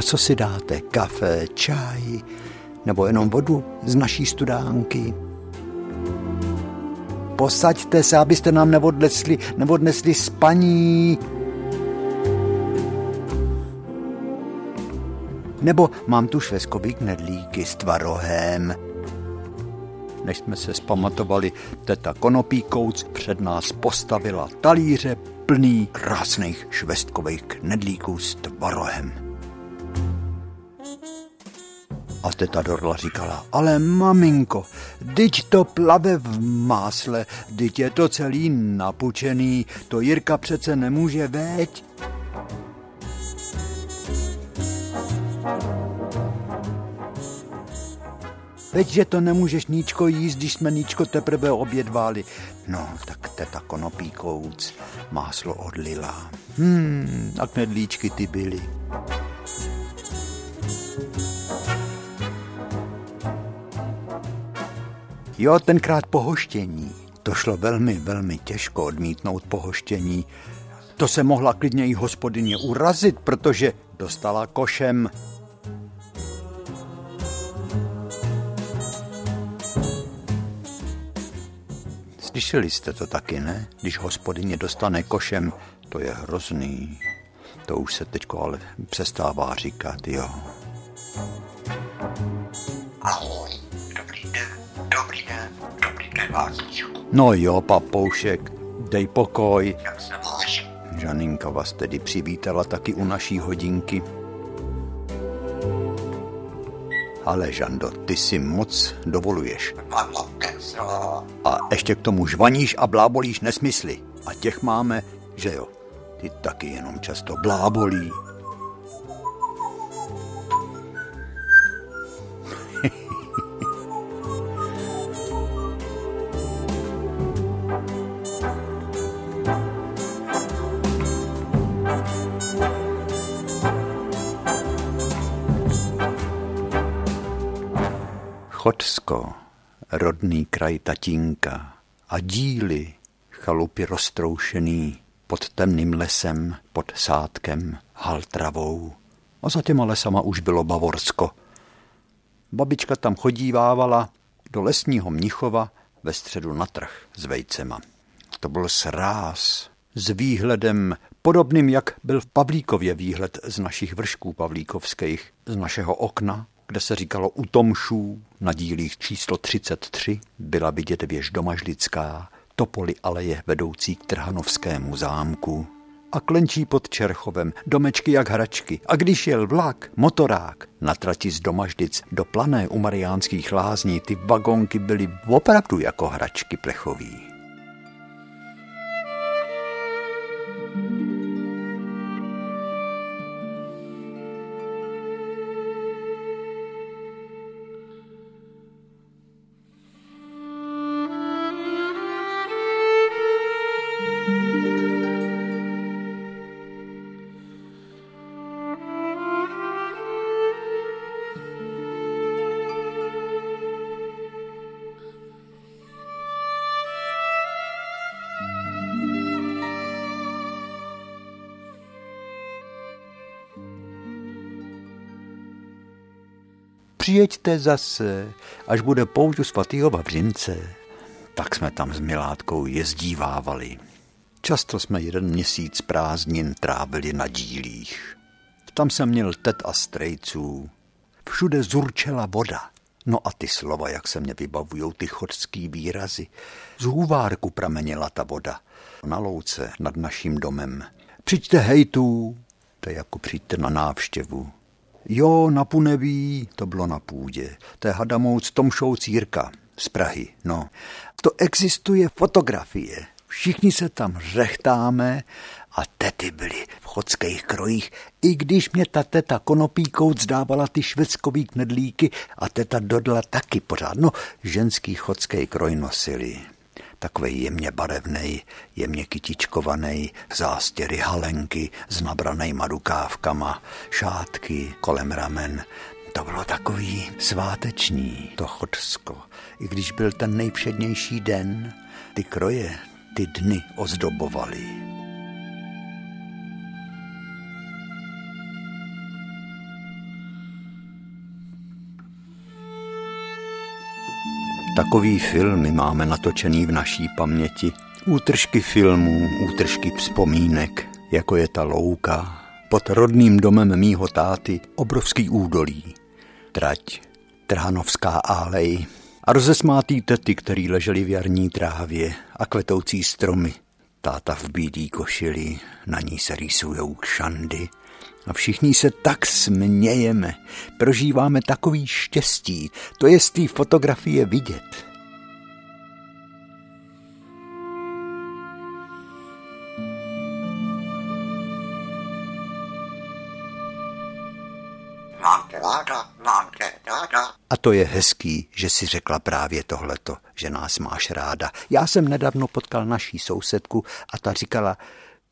A co si dáte? Kafe, čaj nebo jenom vodu z naší studánky? Posaďte se, abyste nám neodnesli, neodnesli spaní. Nebo mám tu šveskový knedlíky s tvarohem. Než jsme se zpamatovali, teta Konopíkouc před nás postavila talíře plný krásných švestkových knedlíků s tvarohem. A teta Dorla říkala, ale maminko, dyť to plave v másle, dyť je to celý napučený, to Jirka přece nemůže veď. Veď, že to nemůžeš Níčko jíst, když jsme Níčko teprve obědvali. No, tak teta konopíkouc máslo odlila. Hmm, a knedlíčky ty byly. Jo, tenkrát pohoštění. To šlo velmi, velmi těžko odmítnout pohoštění. To se mohla klidně i hospodyně urazit, protože dostala košem Slyšeli jste to taky, ne? Když hospodyně dostane košem, to je hrozný. To už se teďko ale přestává říkat, jo. No jo, papoušek, dej pokoj. Žaninka vás tedy přivítala taky u naší hodinky. Ale Žando, ty si moc dovoluješ. A ještě k tomu žvaníš a blábolíš nesmysly. A těch máme, že jo. Ty taky jenom často blábolí. Chodsko, rodný kraj tatínka a díly, chalupy roztroušený pod temným lesem, pod sádkem, haltravou. A za těma lesama už bylo Bavorsko. Babička tam chodívávala do lesního Mnichova ve středu na trh s vejcema. To byl sráz s výhledem podobným, jak byl v Pavlíkově výhled z našich vršků pavlíkovských, z našeho okna, kde se říkalo u Tomšů na dílích číslo 33 byla vidět věž domažlická, topoly aleje vedoucí k Trhanovskému zámku a klenčí pod Čerchovem, domečky jak hračky. A když jel vlak, motorák, na trati z Domaždic do Plané u Mariánských lázní, ty vagonky byly opravdu jako hračky plechový. Přijeďte zase, až bude pouť u svatýho Vavřince. Tak jsme tam s Milátkou jezdívávali. Často jsme jeden měsíc prázdnin trávili na dílích. Tam jsem měl tet a strejců. Všude zurčela voda. No a ty slova, jak se mě vybavujou, ty chodský výrazy. Z hůvárku pramenila ta voda. Na louce nad naším domem. Přijďte hejtů, to je jako přijďte na návštěvu. Jo, na Puneví, to bylo na půdě. To je Hadamouc Tomšou Círka z Prahy, no. To existuje fotografie. Všichni se tam řechtáme a tety byly v chodských krojích, i když mě ta teta konopíkou zdávala ty šveckový knedlíky a teta Dodla taky pořád. No, ženský chodský kroj nosili takový jemně barevný, jemně kytičkovaný, zástěry halenky s nabranýma rukávkama, šátky kolem ramen. To bylo takový sváteční, to Chodsko. I když byl ten nejpřednější den, ty kroje ty dny ozdobovaly. Takový filmy máme natočený v naší paměti. Útržky filmů, útržky vzpomínek, jako je ta louka, pod rodným domem mýho táty obrovský údolí, trať, Tránovská álej a rozesmátý tety, který leželi v jarní trávě a kvetoucí stromy. Táta v bílý košili, na ní se rýsujou šandy a všichni se tak smějeme, prožíváme takový štěstí, to je z té fotografie vidět. A to je hezký, že si řekla právě tohleto, že nás máš ráda. Já jsem nedávno potkal naší sousedku a ta říkala,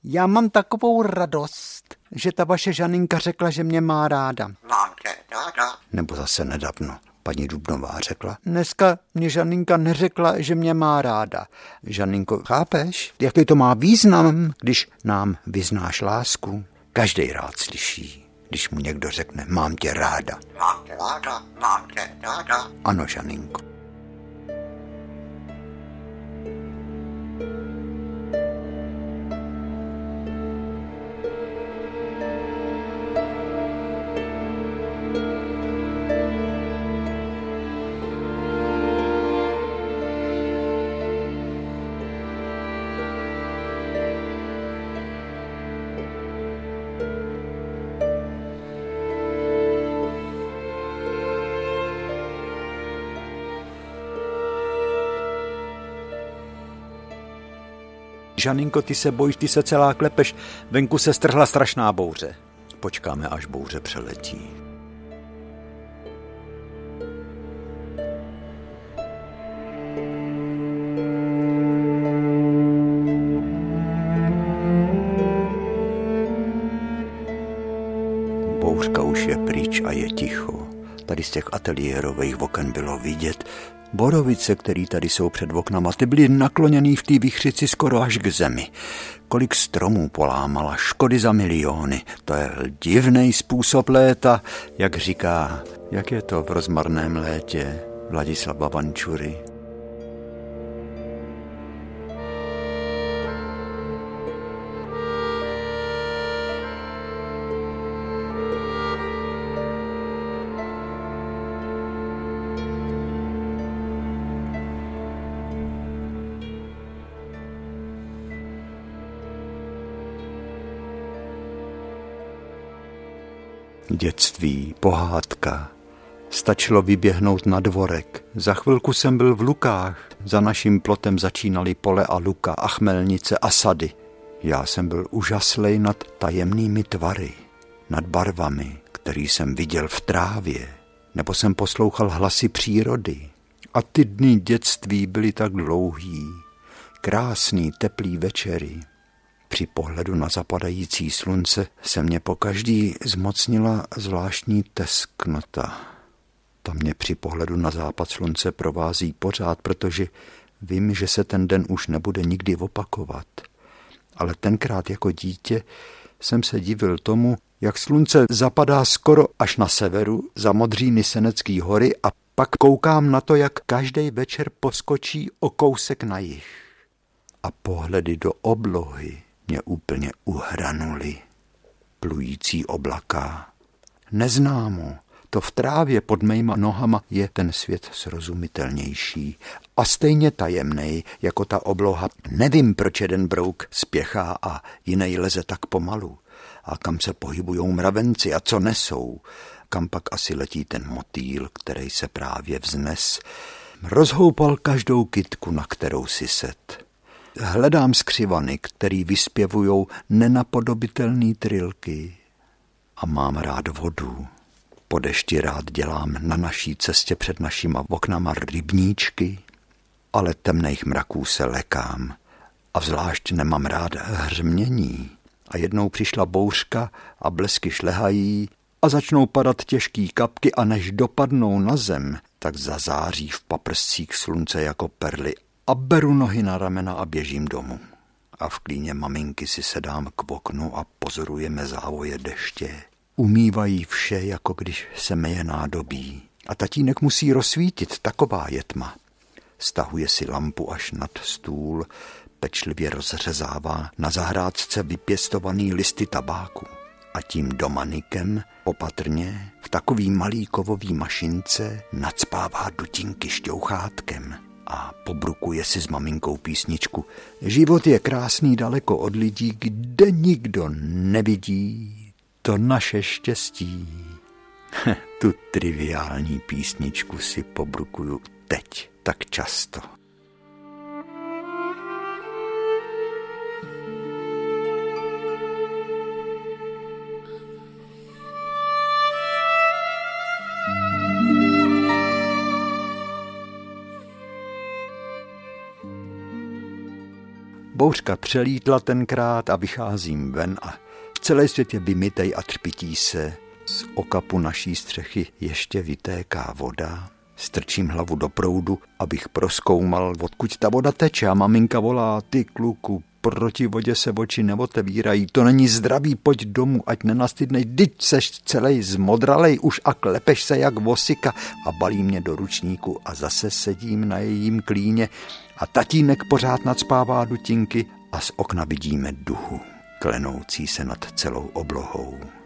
já mám takovou radost, že ta vaše Žaninka řekla, že mě má ráda. Mám tě ráda. Nebo zase nedávno. Paní Dubnová řekla, dneska mě Žaninka neřekla, že mě má ráda. Žaninko, chápeš, jaký to má význam, když nám vyznáš lásku? Každý rád slyší, když mu někdo řekne, mám tě ráda. Mám tě ráda, mám tě ráda. Ano, Žaninko. Žaninko, ty se bojíš, ty se celá klepeš. Venku se strhla strašná bouře. Počkáme, až bouře přeletí. Bouřka už je pryč a je ticho. Tady z těch ateliérových oken bylo vidět, Borovice, které tady jsou před oknama, ty byly nakloněný v té vychřici skoro až k zemi. Kolik stromů polámala, škody za miliony. To je divný způsob léta, jak říká, jak je to v rozmarném létě Vladislava Vančury. Dětství, pohádka. Stačilo vyběhnout na dvorek. Za chvilku jsem byl v Lukách. Za naším plotem začínaly pole a luka a chmelnice a sady. Já jsem byl úžaslej nad tajemnými tvary, nad barvami, který jsem viděl v trávě, nebo jsem poslouchal hlasy přírody. A ty dny dětství byly tak dlouhý, krásný, teplý večery, při pohledu na zapadající slunce se mě po každý zmocnila zvláštní tesknota. Ta mě při pohledu na západ slunce provází pořád, protože vím, že se ten den už nebude nikdy opakovat. Ale tenkrát jako dítě jsem se divil tomu, jak slunce zapadá skoro až na severu za modří Nisenecký hory a pak koukám na to, jak každý večer poskočí o kousek na jich. A pohledy do oblohy mě úplně uhranuli. Plující oblaka. Neznámo, to v trávě pod mýma nohama je ten svět srozumitelnější a stejně tajemný jako ta obloha. Nevím, proč jeden brouk spěchá a jiný leze tak pomalu. A kam se pohybujou mravenci a co nesou. Kam pak asi letí ten motýl, který se právě vznes. Rozhoupal každou kytku, na kterou si set. Hledám skřivany, který vyspěvujou nenapodobitelný trilky a mám rád vodu. Po dešti rád dělám na naší cestě před našima oknama rybníčky, ale temných mraků se lekám a zvlášť nemám rád hřmění. A jednou přišla bouřka a blesky šlehají a začnou padat těžký kapky a než dopadnou na zem, tak zazáří v paprscích slunce jako perly a beru nohy na ramena a běžím domů. A v klíně maminky si sedám k oknu a pozorujeme závoje deště. Umývají vše, jako když se meje nádobí. A tatínek musí rozsvítit, taková je tma. stahuje si lampu až nad stůl, pečlivě rozřezává na zahrádce vypěstovaný listy tabáku a tím domanikem opatrně v takový malý kovový mašince nadspává dutinky šťouchátkem a pobrukuje si s maminkou písničku. Život je krásný daleko od lidí, kde nikdo nevidí to naše štěstí. tu triviální písničku si pobrukuju teď tak často. Bouřka přelítla tenkrát a vycházím ven a celý svět je vymytej a třpití se. Z okapu naší střechy ještě vytéká voda. Strčím hlavu do proudu, abych proskoumal, odkud ta voda teče. A maminka volá, ty kluku, proti vodě se oči neotevírají, to není zdravý, pojď domů, ať nenastydnej, dyť seš celý zmodralej už a klepeš se jak vosika. A balí mě do ručníku a zase sedím na jejím klíně. A tatínek pořád nadspává dutinky a z okna vidíme duhu, klenoucí se nad celou oblohou.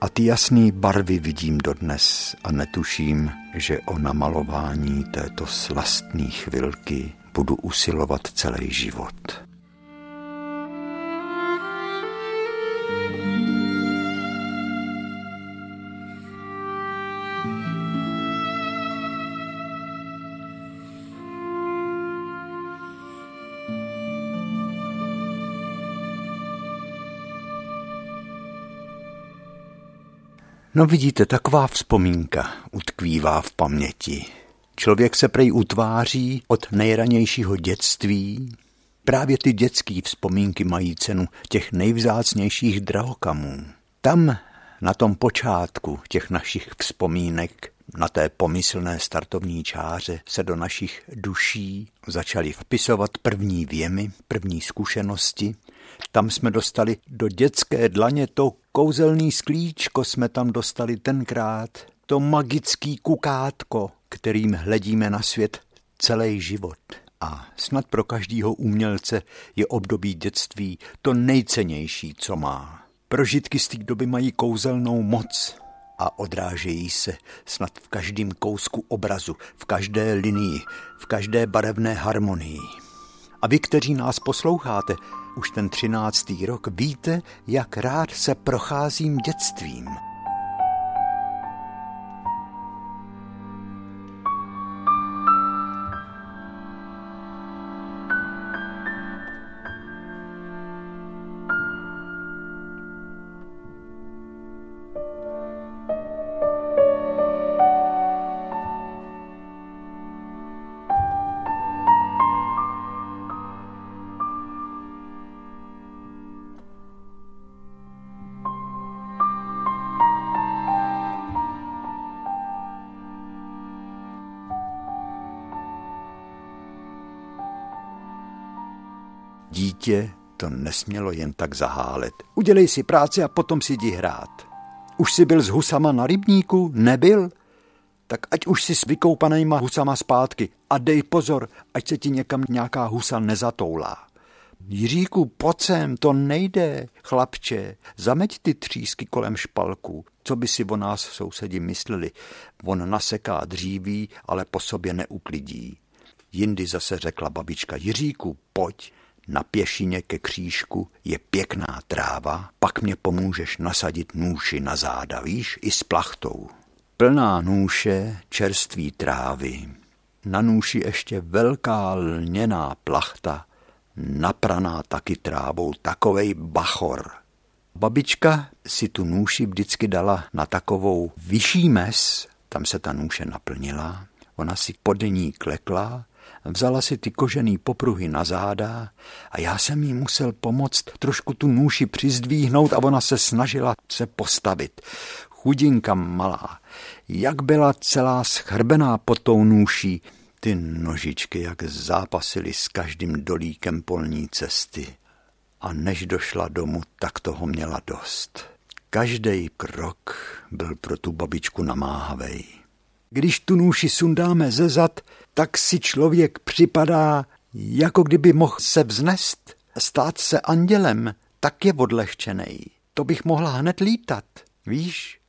A ty jasné barvy vidím dodnes a netuším, že o namalování této slastné chvilky budu usilovat celý život. No vidíte, taková vzpomínka utkvívá v paměti. Člověk se prej utváří od nejranějšího dětství. Právě ty dětské vzpomínky mají cenu těch nejvzácnějších drahokamů. Tam na tom počátku těch našich vzpomínek, na té pomyslné startovní čáře se do našich duší začaly vpisovat první věmy, první zkušenosti. Tam jsme dostali do dětské dlaně to kouzelný sklíčko jsme tam dostali tenkrát, to magický kukátko, kterým hledíme na svět celý život. A snad pro každého umělce je období dětství to nejcennější, co má. Prožitky z té doby mají kouzelnou moc a odrážejí se snad v každém kousku obrazu, v každé linii, v každé barevné harmonii. A vy, kteří nás posloucháte, už ten třináctý rok, víte, jak rád se procházím dětstvím. Nesmělo jen tak zahálet. Udělej si práci a potom si jdi hrát. Už jsi byl s husama na rybníku? Nebyl? Tak ať už si s vykoupanýma husama zpátky a dej pozor, ať se ti někam nějaká husa nezatoulá. Jiříku, pojď sem, to nejde, chlapče, zameď ty třísky kolem špalku. Co by si o nás sousedi mysleli? On naseká dříví, ale po sobě neuklidí. Jindy zase řekla babička Jiříku, pojď, na pěšině ke křížku je pěkná tráva, pak mě pomůžeš nasadit nůši na záda, víš, i s plachtou. Plná nůše čerství trávy, na nůši ještě velká lněná plachta, napraná taky trávou, takovej bachor. Babička si tu nůši vždycky dala na takovou vyšší mes, tam se ta nůše naplnila, ona si pod ní klekla Vzala si ty kožený popruhy na záda a já jsem jí musel pomoct trošku tu nůši přizdvíhnout a ona se snažila se postavit. Chudinka malá, jak byla celá schrbená pod tou nůší, ty nožičky jak zápasily s každým dolíkem polní cesty. A než došla domů, tak toho měla dost. Každý krok byl pro tu babičku namáhavej. Když tu nůši sundáme ze zad, tak si člověk připadá, jako kdyby mohl se vznést, stát se andělem, tak je odlehčenej. To bych mohla hned lítat, víš?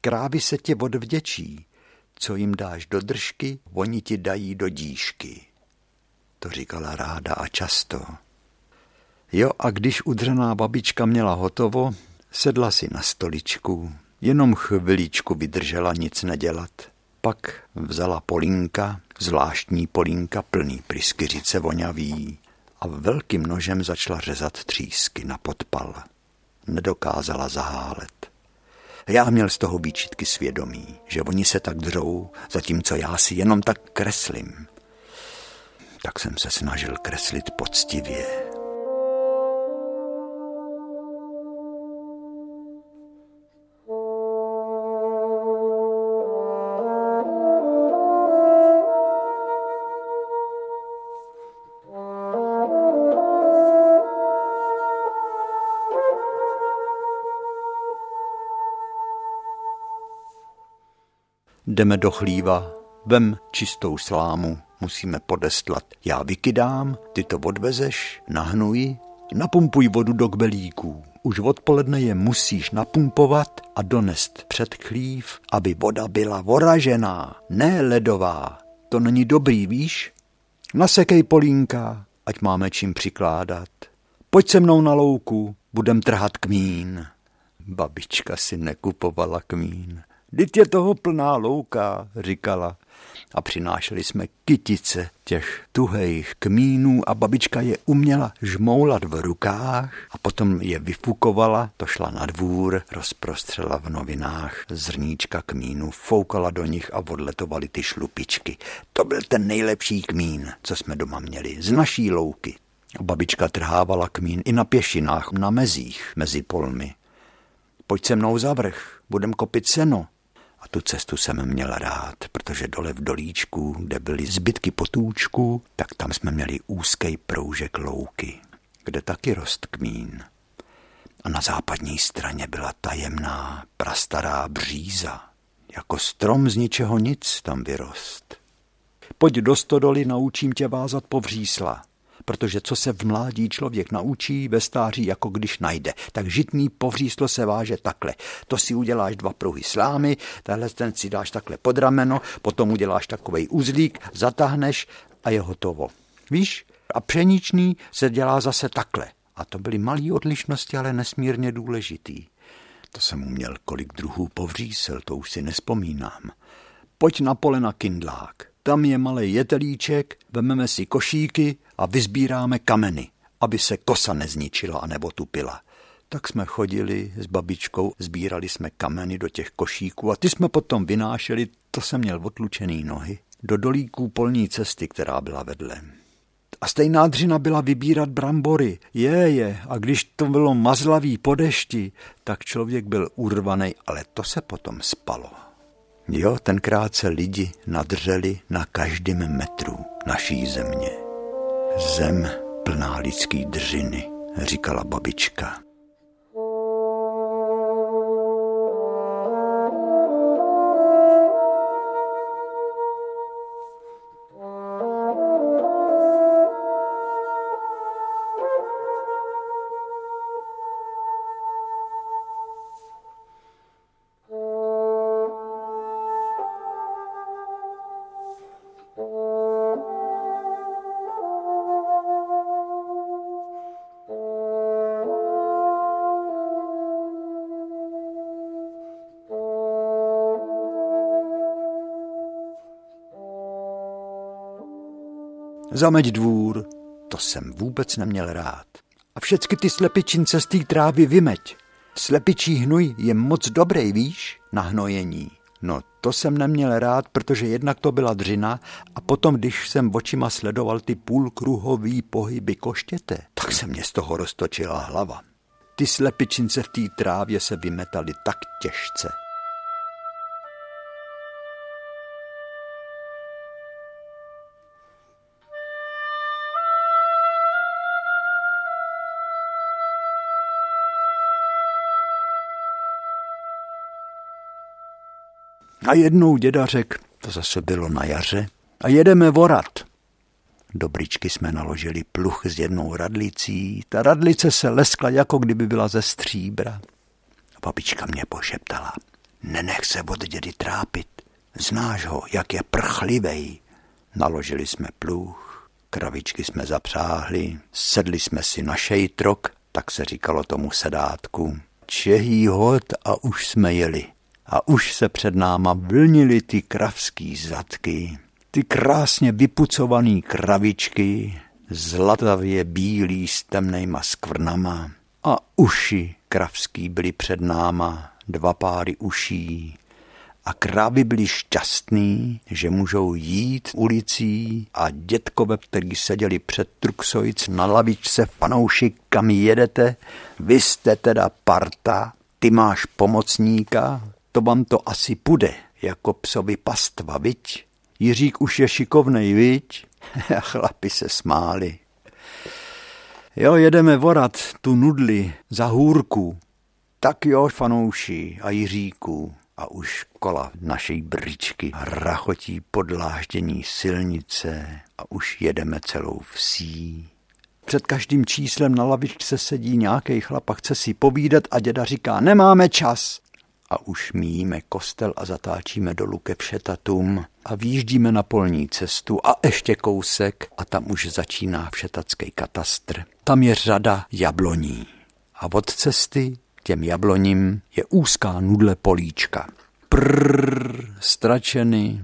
Krávy se tě odvděčí. Co jim dáš do držky, oni ti dají do díšky. To říkala ráda a často. Jo, a když udřená babička měla hotovo, sedla si na stoličku, jenom chviličku vydržela nic nedělat. Pak vzala polínka, zvláštní polínka plný pryskyřice voňavý a velkým nožem začala řezat třísky na podpal. Nedokázala zahálet. Já měl z toho výčitky svědomí, že oni se tak dřou, zatímco já si jenom tak kreslím. Tak jsem se snažil kreslit poctivě. Jdeme do chlíva, vem čistou slámu, musíme podestlat. Já vykydám, ty to odvezeš, nahnuj, napumpuj vodu do kbelíků. Už odpoledne je musíš napumpovat a donest před chlív, aby voda byla voražená, ne ledová. To není dobrý, víš? Nasekej polínka, ať máme čím přikládat. Pojď se mnou na louku, budem trhat kmín. Babička si nekupovala kmín. Vždyť je toho plná louka, říkala. A přinášeli jsme kytice těch tuhejch kmínů a babička je uměla žmoulat v rukách a potom je vyfukovala, to šla na dvůr, rozprostřela v novinách zrníčka kmínu, foukala do nich a odletovaly ty šlupičky. To byl ten nejlepší kmín, co jsme doma měli, z naší louky. Babička trhávala kmín i na pěšinách, na mezích, mezi polmi. Pojď se mnou za vrch, budem kopit seno, a tu cestu jsem měl rád, protože dole v dolíčku, kde byly zbytky potůčku, tak tam jsme měli úzký proužek louky, kde taky rost kmín. A na západní straně byla tajemná, prastará bříza. Jako strom z ničeho nic tam vyrost. Pojď do stodoly, naučím tě vázat po vřísla protože co se v mládí člověk naučí, ve stáří jako když najde. Tak žitný povříslo se váže takhle. To si uděláš dva pruhy slámy, tahle ten si dáš takhle pod rameno, potom uděláš takový uzlík, zatáhneš a je hotovo. Víš? A pšeničný se dělá zase takhle. A to byly malé odlišnosti, ale nesmírně důležitý. To jsem uměl kolik druhů povřísel, to už si nespomínám. Pojď na pole na kindlák. Tam je malý jetelíček, vememe si košíky a vyzbíráme kameny, aby se kosa nezničila a nebo tupila. Tak jsme chodili s babičkou, sbírali jsme kameny do těch košíků a ty jsme potom vynášeli, to jsem měl otlučený nohy, do dolíků polní cesty, která byla vedle. A stejná dřina byla vybírat brambory. Je, je. A když to bylo mazlavý po dešti, tak člověk byl urvaný, ale to se potom spalo. Jo, tenkrát se lidi nadřeli na každém metru naší země. Zem plná lidský dřiny, říkala babička. Zameď dvůr, to jsem vůbec neměl rád. A všecky ty slepičince z té trávy vymeď. Slepičí hnoj je moc dobrý, víš, na hnojení. No, to jsem neměl rád, protože jednak to byla dřina a potom, když jsem očima sledoval ty půlkruhový pohyby koštěte, tak se mě z toho roztočila hlava. Ty slepičince v té trávě se vymetaly tak těžce, A jednou děda řekl, To zase bylo na jaře. A jedeme vorat. Do bričky jsme naložili pluch s jednou radlicí. Ta radlice se leskla, jako kdyby byla ze stříbra. Babička mě pošeptala. Nenech se od dědy trápit. Znáš ho, jak je prchlivej. Naložili jsme pluch, kravičky jsme zapřáhli, sedli jsme si na šejtrok, tak se říkalo tomu sedátku. Čehý hod a už jsme jeli. A už se před náma vlnili ty kravský zadky, ty krásně vypucovaný kravičky, zlatavě bílý s temnejma skvrnama. A uši kravský byly před náma, dva páry uší, a krávy byly šťastný, že můžou jít ulicí a dětkové, který seděli před Truxojc na lavičce fanoušik, kam jedete, vy jste teda parta, ty máš pomocníka, to vám to asi půjde, jako psovi pastva, viď? Jiřík už je šikovnej, viď? A chlapi se smáli. Jo, jedeme vorat tu nudli za hůrku. Tak jo, fanouši a Jiříku, a už kola naší bričky rachotí podláždění silnice a už jedeme celou vsí. Před každým číslem na lavičce sedí nějaký chlap a chce si povídat a děda říká, nemáme čas. A už míjíme kostel a zatáčíme dolů ke všetatům a výjíždíme na polní cestu a ještě kousek a tam už začíná všetacký katastr. Tam je řada jabloní. A od cesty těm jabloním je úzká nudle políčka. Prrr, stračeny,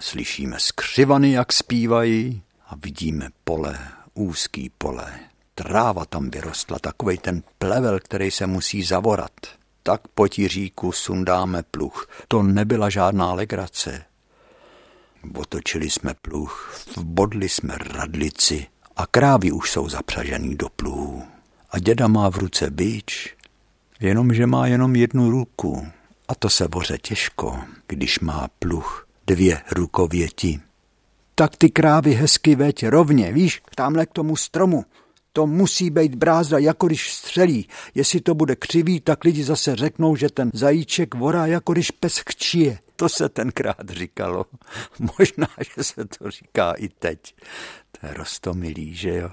slyšíme skřivany, jak zpívají a vidíme pole, úzký pole. Tráva tam vyrostla, takovej ten plevel, který se musí zavorat. Tak po říku sundáme pluch. To nebyla žádná legrace. Otočili jsme pluch, vbodli jsme radlici a krávy už jsou zapřažený do pluhu. A děda má v ruce bič jenomže má jenom jednu ruku. A to se voře těžko, když má pluch dvě rukověti. Tak ty krávy hezky veď rovně, víš, tamhle k tomu stromu. To musí být brázda, jako když střelí. Jestli to bude křivý, tak lidi zase řeknou, že ten zajíček vorá, jako když pes chčije. To se tenkrát říkalo. Možná, že se to říká i teď. To je rostomilý, že jo,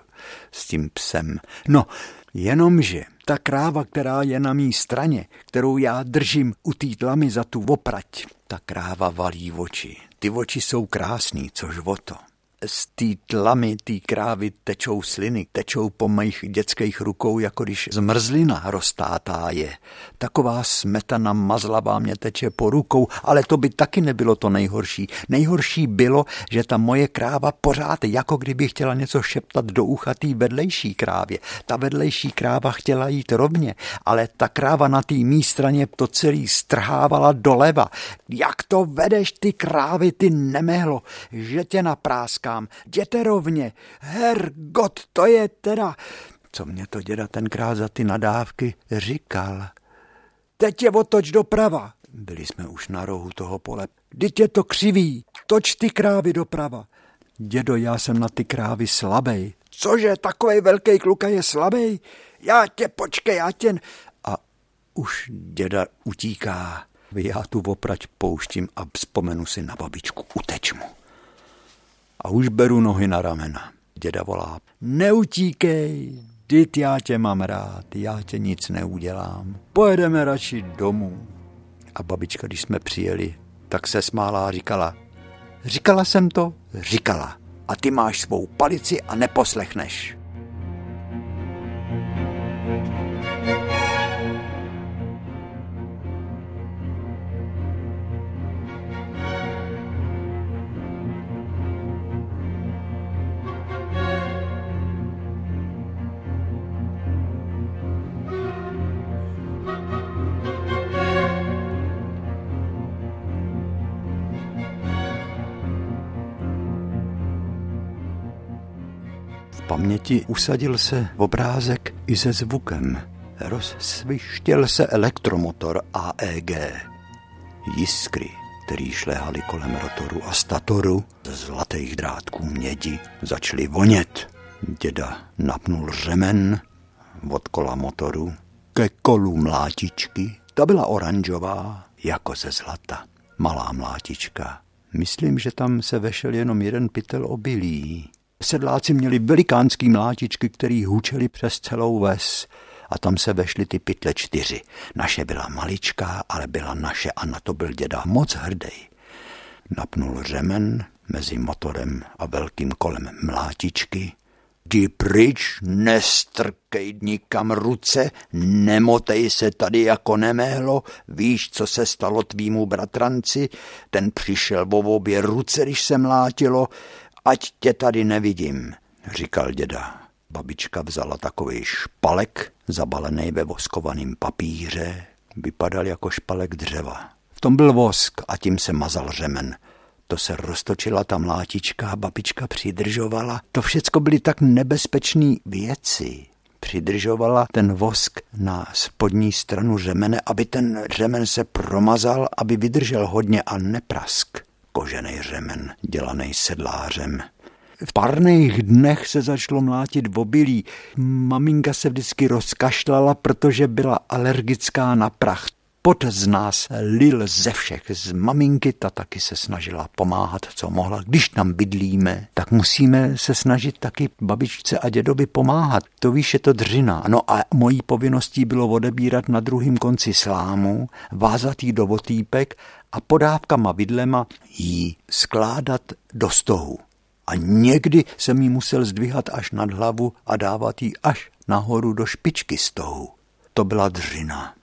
s tím psem. No, jenomže ta kráva, která je na mý straně, kterou já držím u té tlamy za tu oprať, ta kráva valí oči. Ty oči jsou krásný, což o to z té tlamy, té krávy tečou sliny, tečou po mých dětských rukou, jako když zmrzlina roztátá je. Taková smetana mazlavá mě teče po rukou, ale to by taky nebylo to nejhorší. Nejhorší bylo, že ta moje kráva pořád, jako kdyby chtěla něco šeptat do ucha té vedlejší krávě. Ta vedlejší kráva chtěla jít rovně, ale ta kráva na té mý straně to celý strhávala doleva. Jak to vedeš ty krávy, ty nemehlo, že tě napráska říkám, jděte rovně, hergot, to je teda... Co mě to děda tenkrát za ty nadávky říkal? Teď je otoč doprava. Byli jsme už na rohu toho pole. Teď je to křivý, toč ty krávy doprava. Dědo, já jsem na ty krávy slabej. Cože, takový velký kluka je slabej? Já tě, počkej, já tě... A už děda utíká. Já tu oprať pouštím a vzpomenu si na babičku. Uteč mu a už beru nohy na ramena. Děda volá, neutíkej, dit já tě mám rád, já tě nic neudělám, pojedeme radši domů. A babička, když jsme přijeli, tak se smála a říkala, říkala jsem to, říkala, a ty máš svou palici a neposlechneš. Paměti usadil se obrázek i se zvukem. Rozsvištěl se elektromotor AEG. Jiskry, který šléhaly kolem rotoru a statoru, z zlatých drátků mědi začaly vonět. Děda napnul řemen od kola motoru ke kolu mlátičky. Ta byla oranžová, jako ze zlata. Malá mlátička Myslím, že tam se vešel jenom jeden pytel obilí. Sedláci měli velikánský mlátičky, který hučeli přes celou ves a tam se vešly ty pytle čtyři. Naše byla maličká, ale byla naše a na to byl děda moc hrdý. Napnul řemen mezi motorem a velkým kolem mlátičky. Jdi pryč, nestrkej nikam ruce, nemotej se tady jako neméhlo, víš, co se stalo tvýmu bratranci, ten přišel v obě ruce, když se mlátilo, ať tě tady nevidím, říkal děda. Babička vzala takový špalek, zabalený ve voskovaném papíře, vypadal jako špalek dřeva. V tom byl vosk a tím se mazal řemen. To se roztočila ta mlátička a babička přidržovala. To všecko byly tak nebezpečné věci. Přidržovala ten vosk na spodní stranu řemene, aby ten řemen se promazal, aby vydržel hodně a neprask. Kožený řemen, dělaný sedlářem. V parných dnech se začalo mlátit v obilí. Maminka se vždycky rozkašlala, protože byla alergická na prach. Pot z nás lil ze všech, z maminky, ta taky se snažila pomáhat, co mohla. Když tam bydlíme, tak musíme se snažit taky babičce a dědovi pomáhat. To víš, je to dřina. No a mojí povinností bylo odebírat na druhém konci slámu, vázat jí do otýpek a podávkama vidlema jí skládat do stohu. A někdy jsem jí musel zdvihat až nad hlavu a dávat jí až nahoru do špičky stohu. To byla dřina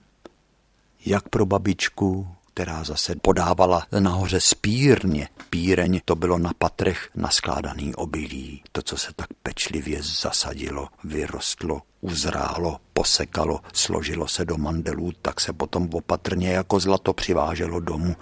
jak pro babičku, která zase podávala nahoře spírně. Píreň to bylo na patrech naskládaný obilí. To, co se tak pečlivě zasadilo, vyrostlo, uzrálo, posekalo, složilo se do mandelů, tak se potom opatrně jako zlato přiváželo domů.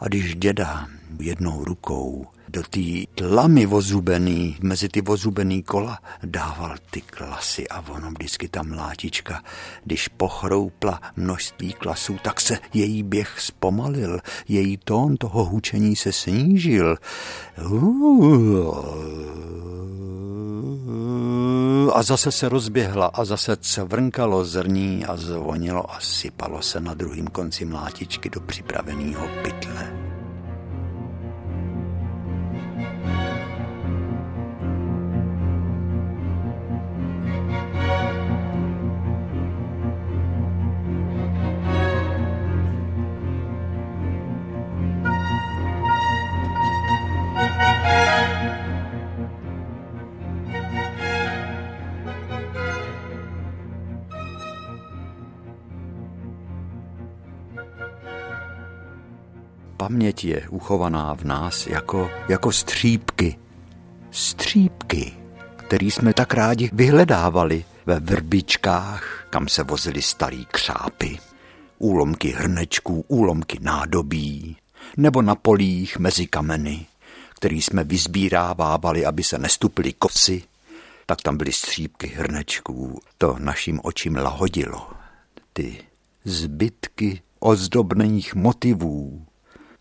A když děda jednou rukou do té tlamy vozubený, mezi ty vozubený kola dával ty klasy a ono vždycky ta mlátička, když pochroupla množství klasů, tak se její běh zpomalil, její tón toho hučení se snížil. A zase se rozběhla a zase cvrnkalo zrní a zvonilo a sypalo se na druhém konci mlátičky do připraveného pytle. Paměť je uchovaná v nás jako, jako střípky. Střípky, který jsme tak rádi vyhledávali ve vrbičkách, kam se vozily starý křápy, úlomky hrnečků, úlomky nádobí, nebo na polích mezi kameny, který jsme vyzbírávávali, aby se nestuply kosy, tak tam byly střípky hrnečků. To našim očím lahodilo. Ty zbytky ozdobných motivů,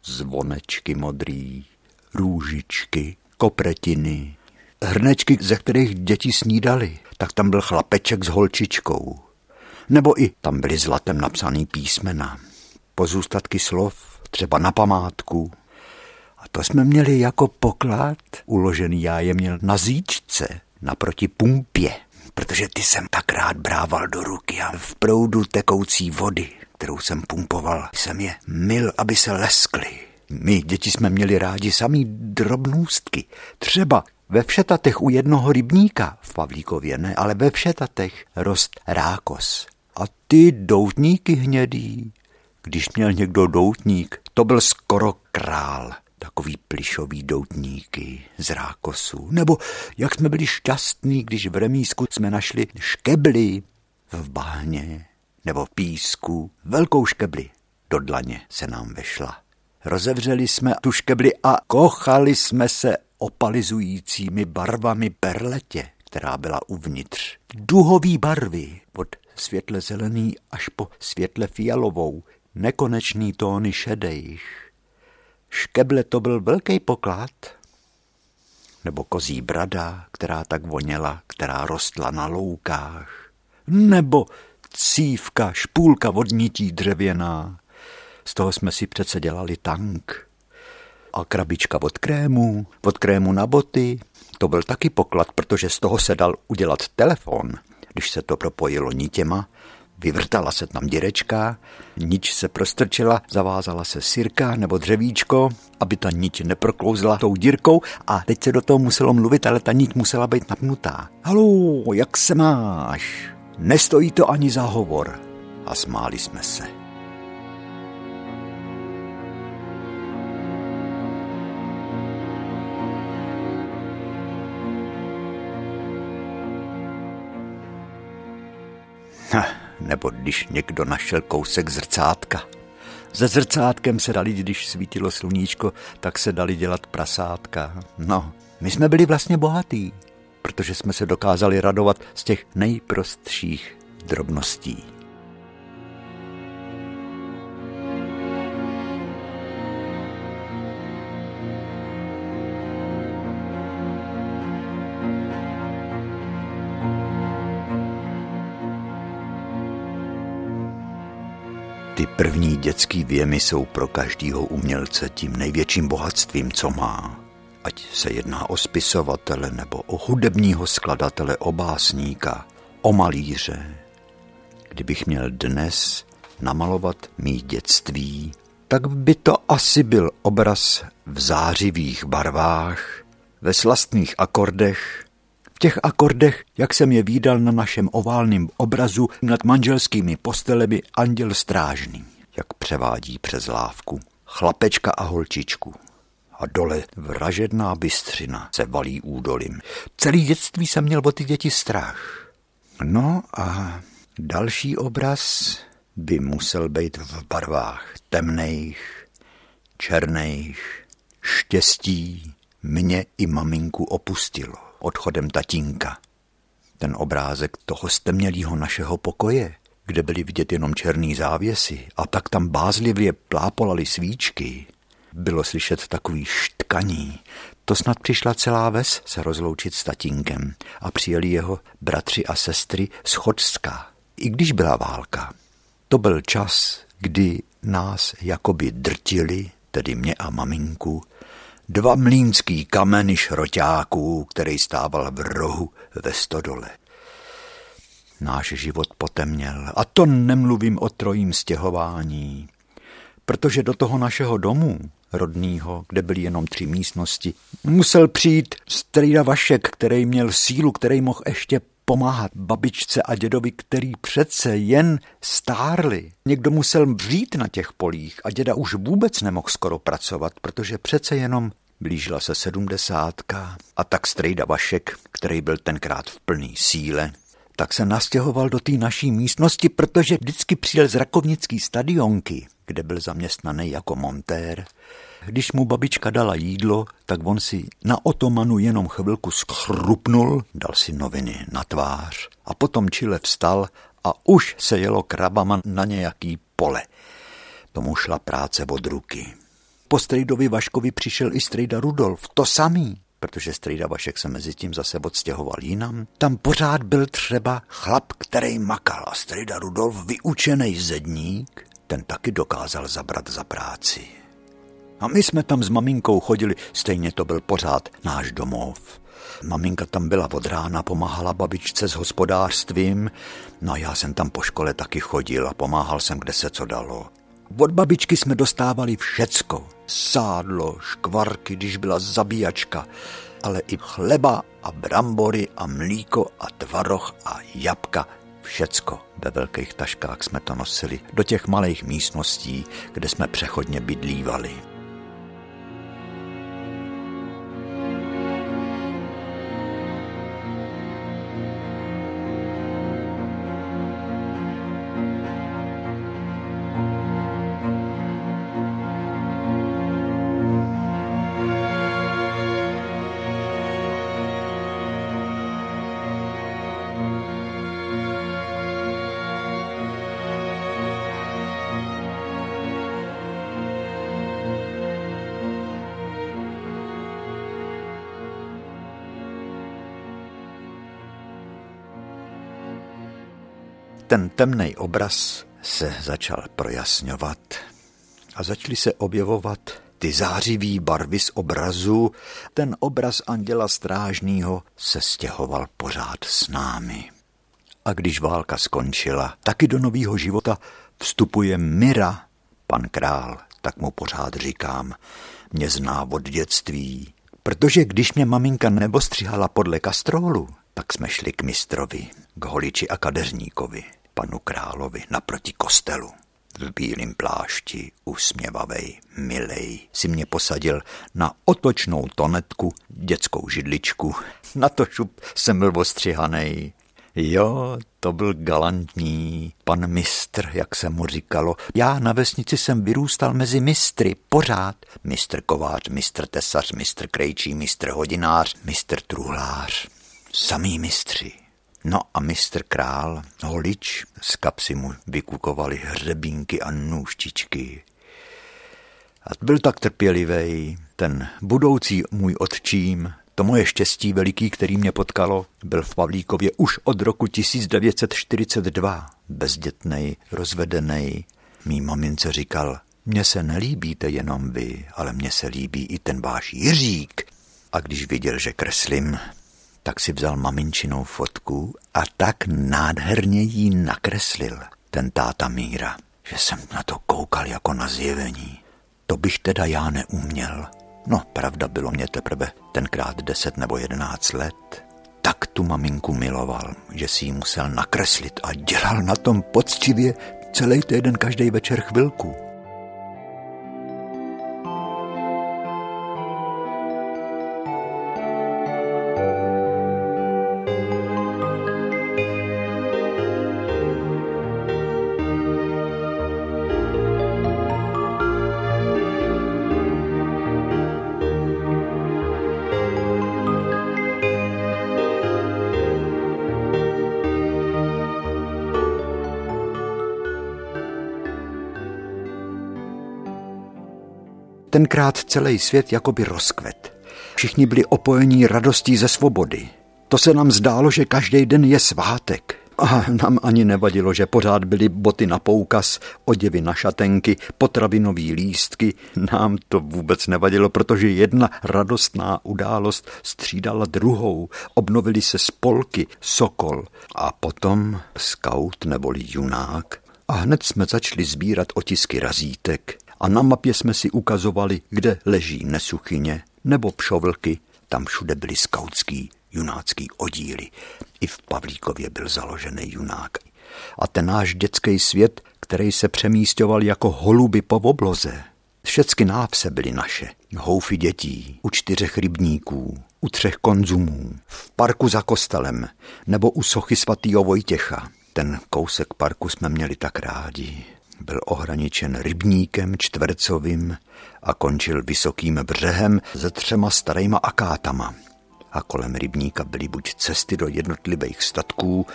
zvonečky modrý, růžičky, kopretiny, hrnečky, ze kterých děti snídali, tak tam byl chlapeček s holčičkou. Nebo i tam byly zlatem napsaný písmena, pozůstatky slov, třeba na památku. A to jsme měli jako poklad. Uložený, já je měl na zíčce, naproti pumpě, protože ty jsem tak rád brával do ruky a v proudu tekoucí vody kterou jsem pumpoval, jsem je mil, aby se leskly. My, děti, jsme měli rádi samý drobnůstky. Třeba ve všetatech u jednoho rybníka, v Pavlíkově ne, ale ve všetatech rost rákos. A ty doutníky hnědý, když měl někdo doutník, to byl skoro král takový plišový doutníky z rákosu. Nebo jak jsme byli šťastní, když v remísku jsme našli škebly v bahně nebo písku, velkou škebli. Do dlaně se nám vešla. Rozevřeli jsme tu škebli a kochali jsme se opalizujícími barvami perletě, která byla uvnitř. Duhový barvy, od světle zelený až po světle fialovou, nekonečný tóny šedejch. Škeble to byl velký poklad, nebo kozí brada, která tak voněla, která rostla na loukách, nebo cívka, špůlka vodnití dřevěná. Z toho jsme si přece dělali tank. a krabička od krému, od krému na boty. To byl taky poklad, protože z toho se dal udělat telefon, když se to propojilo nitěma. Vyvrtala se tam dírečka, nič se prostrčila, zavázala se sirka nebo dřevíčko, aby ta niť neproklouzla tou dírkou a teď se do toho muselo mluvit, ale ta niť musela být napnutá. Halo, jak se máš? Nestojí to ani za hovor. A smáli jsme se. Nebo když někdo našel kousek zrcátka. Se zrcátkem se dali, když svítilo sluníčko, tak se dali dělat prasátka. No, my jsme byli vlastně bohatí, protože jsme se dokázali radovat z těch nejprostších drobností. Ty první dětský věmy jsou pro každého umělce tím největším bohatstvím, co má. Ať se jedná o spisovatele nebo o hudebního skladatele, o básníka, o malíře. Kdybych měl dnes namalovat mý dětství, tak by to asi byl obraz v zářivých barvách, ve slastných akordech těch akordech, jak jsem je výdal na našem oválném obrazu nad manželskými postelemi anděl strážný, jak převádí přes lávku chlapečka a holčičku. A dole vražedná bystřina se valí údolím. Celý dětství jsem měl o ty děti strach. No a další obraz by musel být v barvách temných, černých, štěstí mě i maminku opustilo odchodem tatínka. Ten obrázek toho stemnělého našeho pokoje, kde byly vidět jenom černý závěsy a tak tam bázlivě plápolaly svíčky, bylo slyšet takový štkaní. To snad přišla celá ves se rozloučit s tatínkem a přijeli jeho bratři a sestry z Chodska, i když byla válka. To byl čas, kdy nás jakoby drtili, tedy mě a maminku, dva mlínský kameny šroťáků, který stával v rohu ve stodole. Náš život potemněl a to nemluvím o trojím stěhování, protože do toho našeho domu, rodného, kde byly jenom tři místnosti, musel přijít strýda Vašek, který měl sílu, který mohl ještě pomáhat babičce a dědovi, který přece jen stárli. Někdo musel vřít na těch polích a děda už vůbec nemohl skoro pracovat, protože přece jenom blížila se sedmdesátka. A tak strejda Vašek, který byl tenkrát v plný síle, tak se nastěhoval do té naší místnosti, protože vždycky přijel z rakovnický stadionky, kde byl zaměstnaný jako montér. Když mu babička dala jídlo, tak on si na otomanu jenom chvilku schrupnul, dal si noviny na tvář a potom čile vstal a už se jelo krabama na nějaký pole. Tomu šla práce od ruky. Po strejdovi Vaškovi přišel i strejda Rudolf, to samý protože strejda Vašek se mezi tím zase odstěhoval jinam. Tam pořád byl třeba chlap, který makal a strejda Rudolf, vyučený zedník, ten taky dokázal zabrat za práci. A my jsme tam s maminkou chodili, stejně to byl pořád náš domov. Maminka tam byla od rána, pomáhala babičce s hospodářstvím, no a já jsem tam po škole taky chodil a pomáhal jsem, kde se co dalo. Od babičky jsme dostávali všecko. Sádlo, škvarky, když byla zabíjačka, ale i chleba a brambory a mlíko a tvaroh a jabka. Všecko ve velkých taškách jsme to nosili do těch malých místností, kde jsme přechodně bydlívali. Ten temný obraz se začal projasňovat a začaly se objevovat ty zářivý barvy z obrazu, ten obraz anděla strážního se stěhoval pořád s námi. A když válka skončila, taky do nového života vstupuje Mira, pan král, tak mu pořád říkám, mě zná od dětství. Protože když mě maminka nebostřihala podle kastrolu, tak jsme šli k mistrovi, k holiči a kadeřníkovi, panu královi, naproti kostelu. V bílém plášti, usměvavej, milej, si mě posadil na otočnou tonetku, dětskou židličku. Na to šup jsem byl ostřihanej. Jo, to byl galantní pan mistr, jak se mu říkalo. Já na vesnici jsem vyrůstal mezi mistry, pořád. Mistr kovář, mistr tesař, mistr krejčí, mistr hodinář, mistr truhlář. Samý mistři. No a mistr král, holič, z kapsy mu vykukovali hřebínky a nůžtičky. A byl tak trpělivý, ten budoucí můj otčím, to moje štěstí veliký, který mě potkalo, byl v Pavlíkově už od roku 1942. Bezdětnej, rozvedený. Mý mamince říkal, mně se nelíbíte jenom vy, ale mně se líbí i ten váš Jiřík. A když viděl, že kreslím, tak si vzal maminčinou fotku a tak nádherně jí nakreslil ten táta Míra, že jsem na to koukal jako na zjevení. To bych teda já neuměl. No, pravda, bylo mě teprve tenkrát deset nebo jedenáct let. Tak tu maminku miloval, že si ji musel nakreslit a dělal na tom poctivě celý týden každý večer chvilku. Tenkrát celý svět jakoby rozkvet. Všichni byli opojení radostí ze svobody. To se nám zdálo, že každý den je svátek. A nám ani nevadilo, že pořád byly boty na poukaz, oděvy na šatenky, potravinový lístky. Nám to vůbec nevadilo, protože jedna radostná událost střídala druhou. Obnovili se spolky, sokol a potom scout neboli junák. A hned jsme začali sbírat otisky razítek a na mapě jsme si ukazovali, kde leží nesuchyně nebo pšovlky. Tam všude byly skautský, junácký oddíly. I v Pavlíkově byl založený junák. A ten náš dětský svět, který se přemístěval jako holuby po obloze. Všecky návse byly naše. Houfy dětí, u čtyřech rybníků, u třech konzumů, v parku za kostelem nebo u sochy svatýho Vojtěcha. Ten kousek parku jsme měli tak rádi byl ohraničen rybníkem čtvercovým a končil vysokým břehem se třema starýma akátama. A kolem rybníka byly buď cesty do jednotlivých statků,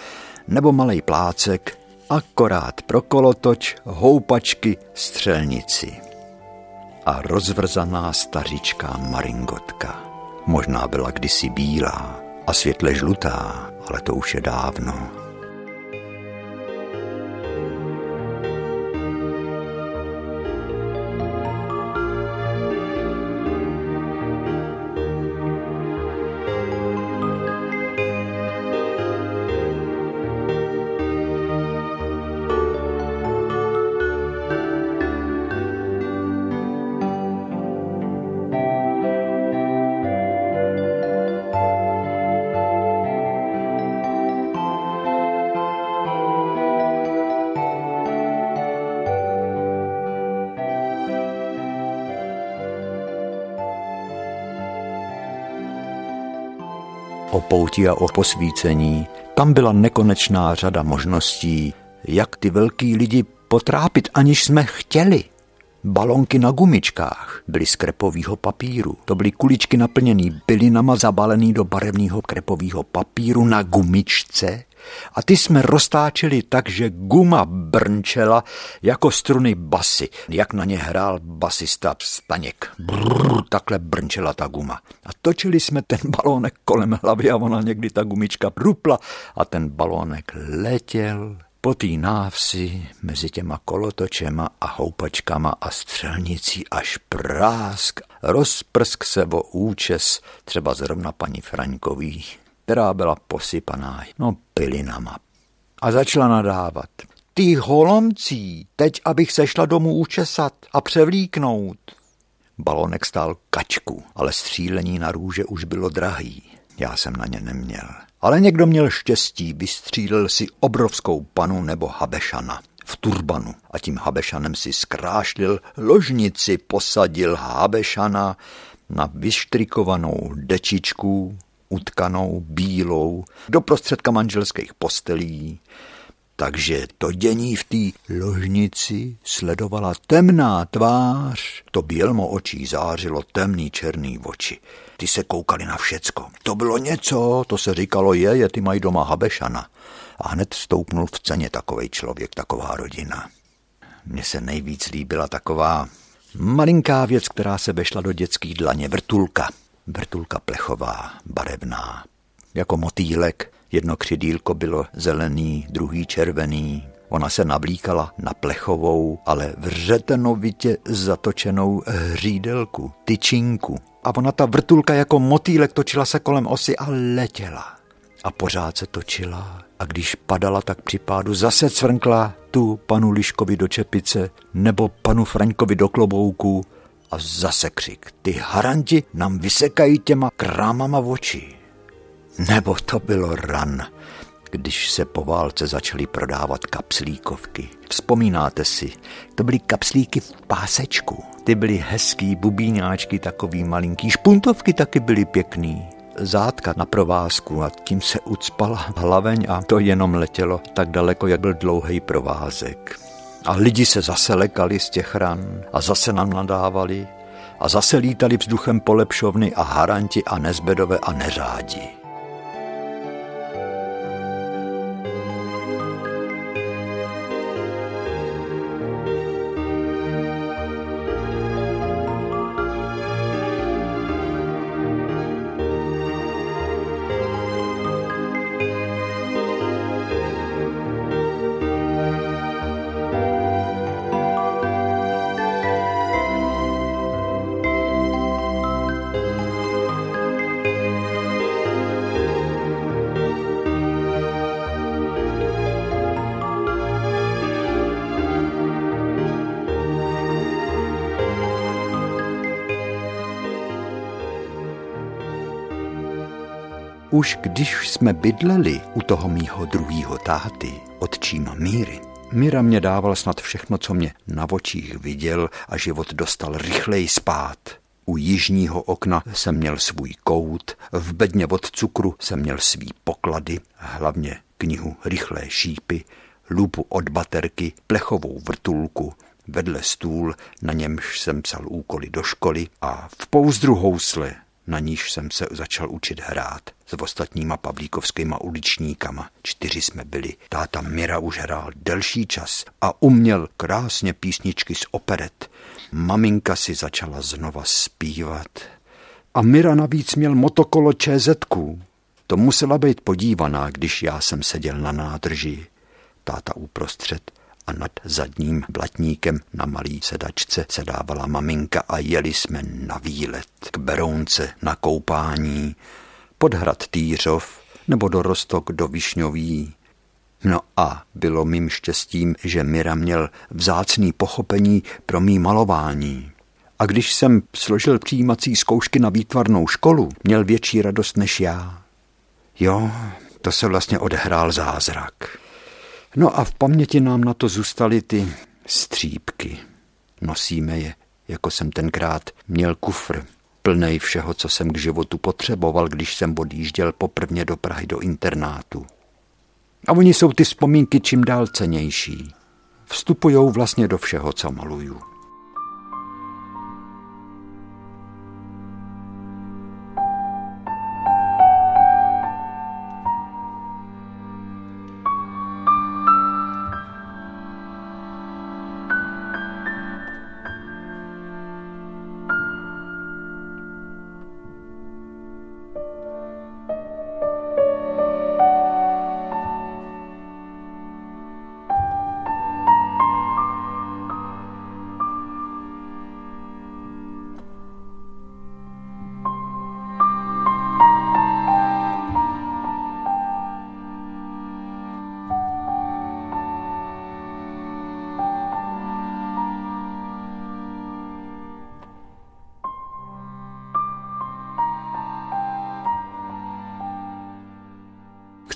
nebo malý plácek, akorát pro kolotoč, houpačky, střelnici. A rozvrzaná stařičká maringotka. Možná byla kdysi bílá a světle žlutá, ale to už je dávno. O pouti a o posvícení. Tam byla nekonečná řada možností, jak ty velký lidi potrápit, aniž jsme chtěli. Balonky na gumičkách byly z krepového papíru. To byly kuličky naplněný bylinama zabalený do barevného krepového papíru na gumičce a ty jsme roztáčeli tak, že guma brnčela jako struny basy, jak na ně hrál basista Staněk. Brrr, takhle brnčela ta guma. A točili jsme ten balónek kolem hlavy a ona někdy ta gumička prupla a ten balónek letěl, Po té návsi mezi těma kolotočema a houpačkama a střelnicí až prásk, rozprsk se o účes třeba zrovna paní Fraňkový, která byla posypaná, no pilinama. A začala nadávat. Ty holomcí, teď abych se šla domů učesat a převlíknout. Balonek stál kačku, ale střílení na růže už bylo drahý. Já jsem na ně neměl. Ale někdo měl štěstí, vystřílel si obrovskou panu nebo habešana v turbanu a tím habešanem si skrášlil ložnici, posadil habešana na vyštrikovanou dečičku, utkanou, bílou, do prostředka manželských postelí, takže to dění v té ložnici sledovala temná tvář, to bělmo očí zářilo temný černý oči. Ty se koukali na všecko. To bylo něco, to se říkalo je, je ty mají doma Habešana. A hned stoupnul v ceně takový člověk, taková rodina. Mně se nejvíc líbila taková malinká věc, která se vešla do dětský dlaně, vrtulka. Vrtulka plechová, barevná, jako motýlek, Jedno křidílko bylo zelený, druhý červený. Ona se navlíkala na plechovou, ale vřetenovitě zatočenou hřídelku, tyčinku. A ona ta vrtulka jako motýlek točila se kolem osy a letěla. A pořád se točila. A když padala, tak při pádu zase cvrnkla tu panu Liškovi do čepice nebo panu Fraňkovi do klobouku a zase křik. Ty haranti nám vysekají těma krámama v oči. Nebo to bylo ran, když se po válce začaly prodávat kapslíkovky. Vzpomínáte si, to byly kapslíky v pásečku. Ty byly hezký, bubíňáčky takový malinký, špuntovky taky byly pěkný. Zátka na provázku a tím se ucpala hlaveň a to jenom letělo tak daleko, jak byl dlouhý provázek. A lidi se zase lekali z těch ran a zase nám nadávali a zase lítali vzduchem polepšovny a haranti a nezbedové a neřádi. Už když jsme bydleli u toho mýho druhýho táty, otčíma Míry, Míra mě dával snad všechno, co mě na očích viděl a život dostal rychleji spát. U jižního okna jsem měl svůj kout, v bedně od cukru jsem měl svý poklady, hlavně knihu Rychlé šípy, lupu od baterky, plechovou vrtulku, vedle stůl, na němž jsem psal úkoly do školy a v pouzdru housle na níž jsem se začal učit hrát s ostatníma pavlíkovskýma uličníkama. Čtyři jsme byli. Táta Mira už hrál delší čas a uměl krásně písničky z operet. Maminka si začala znova zpívat. A Mira navíc měl motokolo ČZ. To musela být podívaná, když já jsem seděl na nádrži. Táta uprostřed a nad zadním blatníkem na malý sedačce se dávala maminka a jeli jsme na výlet k Berounce na koupání, pod hrad Týřov nebo do Rostok do Višňový. No a bylo mým štěstím, že Mira měl vzácný pochopení pro mý malování. A když jsem složil přijímací zkoušky na výtvarnou školu, měl větší radost než já. Jo, to se vlastně odehrál zázrak. No a v paměti nám na to zůstaly ty střípky. Nosíme je, jako jsem tenkrát měl kufr, plnej všeho, co jsem k životu potřeboval, když jsem odjížděl poprvně do Prahy do internátu. A oni jsou ty vzpomínky čím dál cenější. Vstupujou vlastně do všeho, co maluju.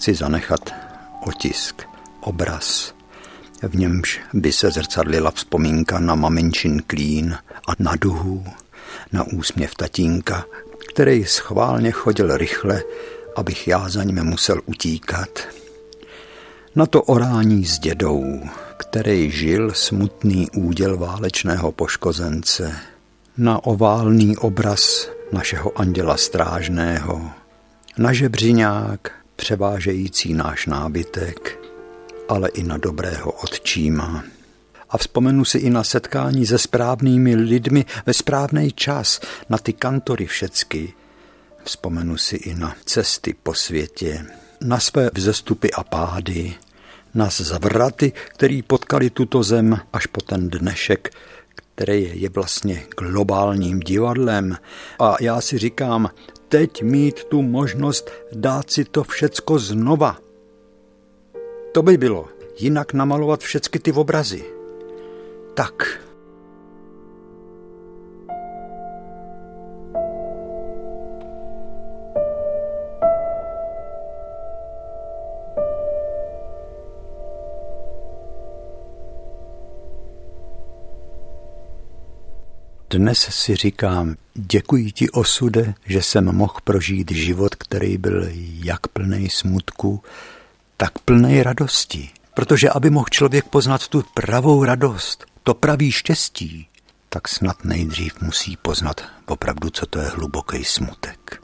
Chci zanechat otisk, obraz, v němž by se zrcadlila vzpomínka na maminčin klín a na duhu, na úsměv tatínka, který schválně chodil rychle, abych já za ním musel utíkat. Na to orání s dědou, který žil smutný úděl válečného poškozence, na oválný obraz našeho anděla strážného, na žebřiňák převážející náš nábytek, ale i na dobrého otčíma. A vzpomenu si i na setkání se správnými lidmi ve správný čas, na ty kantory všecky. Vzpomenu si i na cesty po světě, na své vzestupy a pády, na zvraty, který potkali tuto zem až po ten dnešek, který je vlastně globálním divadlem. A já si říkám, teď mít tu možnost dát si to všecko znova. To by bylo, jinak namalovat všechny ty obrazy. Tak, Dnes si říkám, děkuji ti osude, že jsem mohl prožít život, který byl jak plný smutku, tak plný radosti. Protože aby mohl člověk poznat tu pravou radost, to pravý štěstí, tak snad nejdřív musí poznat opravdu, co to je hluboký smutek.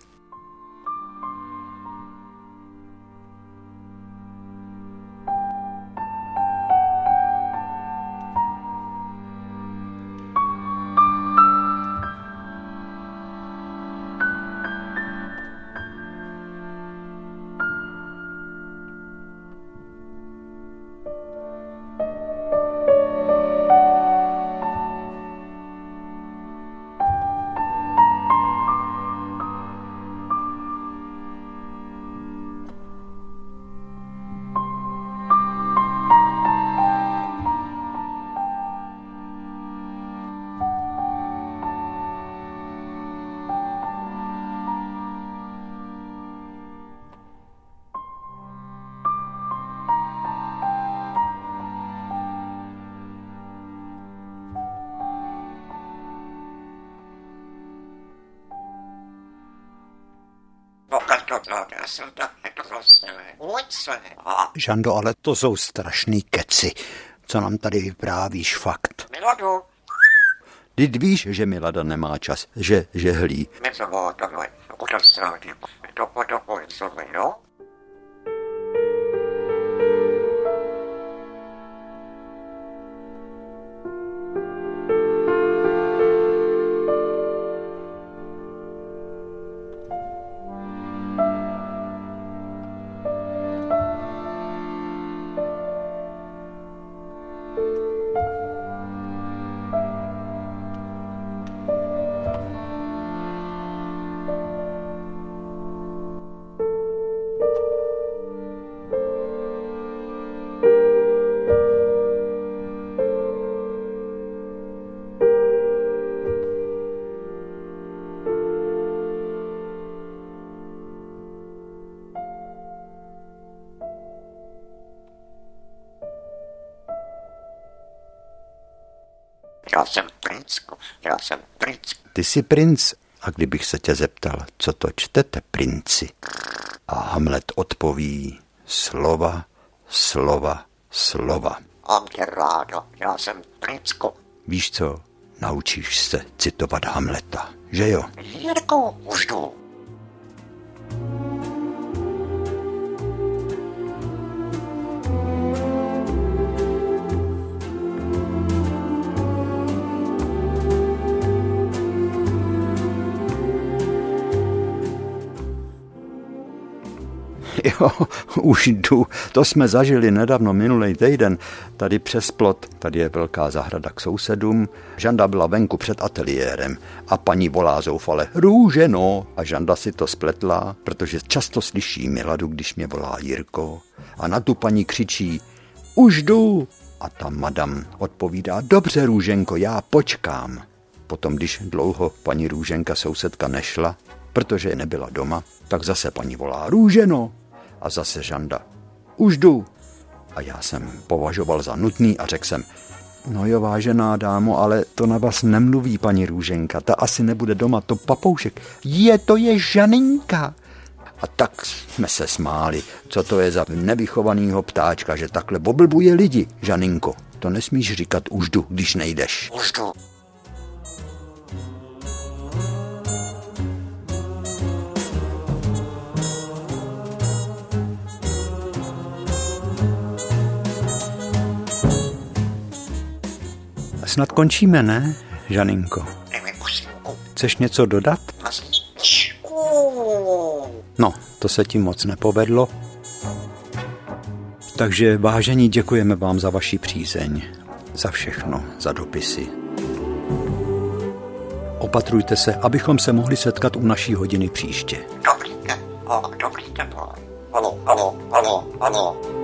Žando, ale to jsou strašný keci, co nám tady vyprávíš fakt. Miladu. Ty víš, že Milada nemá čas, že žehlí. To já jsem princ. Ty jsi princ a kdybych se tě zeptal, co to čtete, princi? A Hamlet odpoví slova, slova, slova. A mě rádo, já jsem princko. Víš co, naučíš se citovat Hamleta, že jo? Jirko, už jdu. Jo, už jdu. To jsme zažili nedávno, minulý týden, tady přes plot. Tady je velká zahrada k sousedům. Žanda byla venku před ateliérem a paní volá zoufale, růženo. A Žanda si to spletla, protože často slyší Miladu, když mě volá Jirko. A na tu paní křičí, už jdu. A ta madam odpovídá, dobře Růženko, já počkám. Potom, když dlouho paní Růženka sousedka nešla, protože nebyla doma, tak zase paní volá Růženo A zase Žanda. Už jdu. A já jsem považoval za nutný a řekl jsem, no jo, vážená dámo, ale to na vás nemluví paní Růženka, ta asi nebude doma, to papoušek. Je, to je Žaninka. A tak jsme se smáli, co to je za nevychovanýho ptáčka, že takhle boblbuje lidi, Žaninko. To nesmíš říkat už jdu, když nejdeš. Už jdu. Snad končíme, ne, Žaninko? Chceš něco dodat? No, to se ti moc nepovedlo. Takže vážení, děkujeme vám za vaši přízeň, za všechno, za dopisy. Opatrujte se, abychom se mohli setkat u naší hodiny příště. Dobrý den. Dobrý den. Halo, halo, halo, halo.